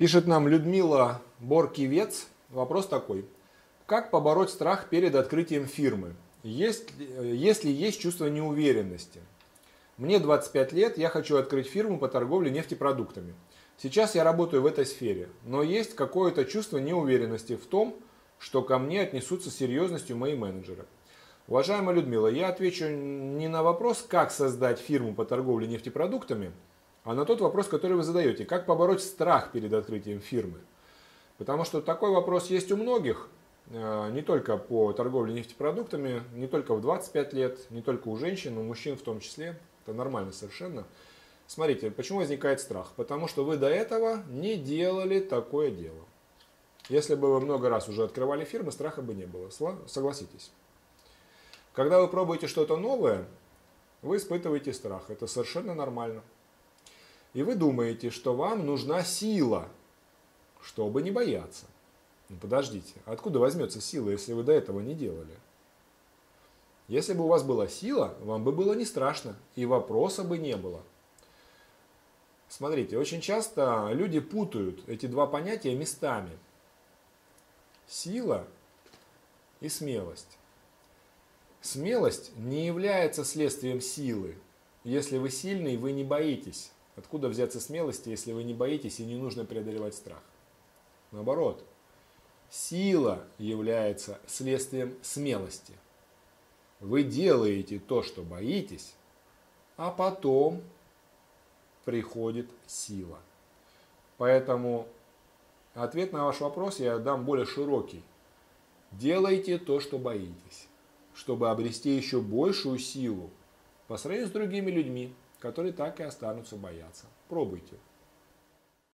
Пишет нам Людмила Боркивец. Вопрос такой. Как побороть страх перед открытием фирмы, есть, если есть чувство неуверенности? Мне 25 лет, я хочу открыть фирму по торговле нефтепродуктами. Сейчас я работаю в этой сфере, но есть какое-то чувство неуверенности в том, что ко мне отнесутся серьезностью мои менеджеры. Уважаемая Людмила, я отвечу не на вопрос, как создать фирму по торговле нефтепродуктами, а на тот вопрос, который вы задаете, как побороть страх перед открытием фирмы. Потому что такой вопрос есть у многих, э, не только по торговле нефтепродуктами, не только в 25 лет, не только у женщин, у мужчин в том числе. Это нормально совершенно. Смотрите, почему возникает страх? Потому что вы до этого не делали такое дело. Если бы вы много раз уже открывали фирмы, страха бы не было. Согласитесь. Когда вы пробуете что-то новое, вы испытываете страх. Это совершенно нормально. И вы думаете, что вам нужна сила, чтобы не бояться. Ну подождите, откуда возьмется сила, если вы до этого не делали? Если бы у вас была сила, вам бы было не страшно, и вопроса бы не было. Смотрите, очень часто люди путают эти два понятия местами. Сила и смелость. Смелость не является следствием силы. Если вы сильный, вы не боитесь. Откуда взяться смелости, если вы не боитесь и не нужно преодолевать страх? Наоборот, сила является следствием смелости. Вы делаете то, что боитесь, а потом приходит сила. Поэтому ответ на ваш вопрос я дам более широкий. Делайте то, что боитесь, чтобы обрести еще большую силу по сравнению с другими людьми, которые так и останутся бояться. Пробуйте.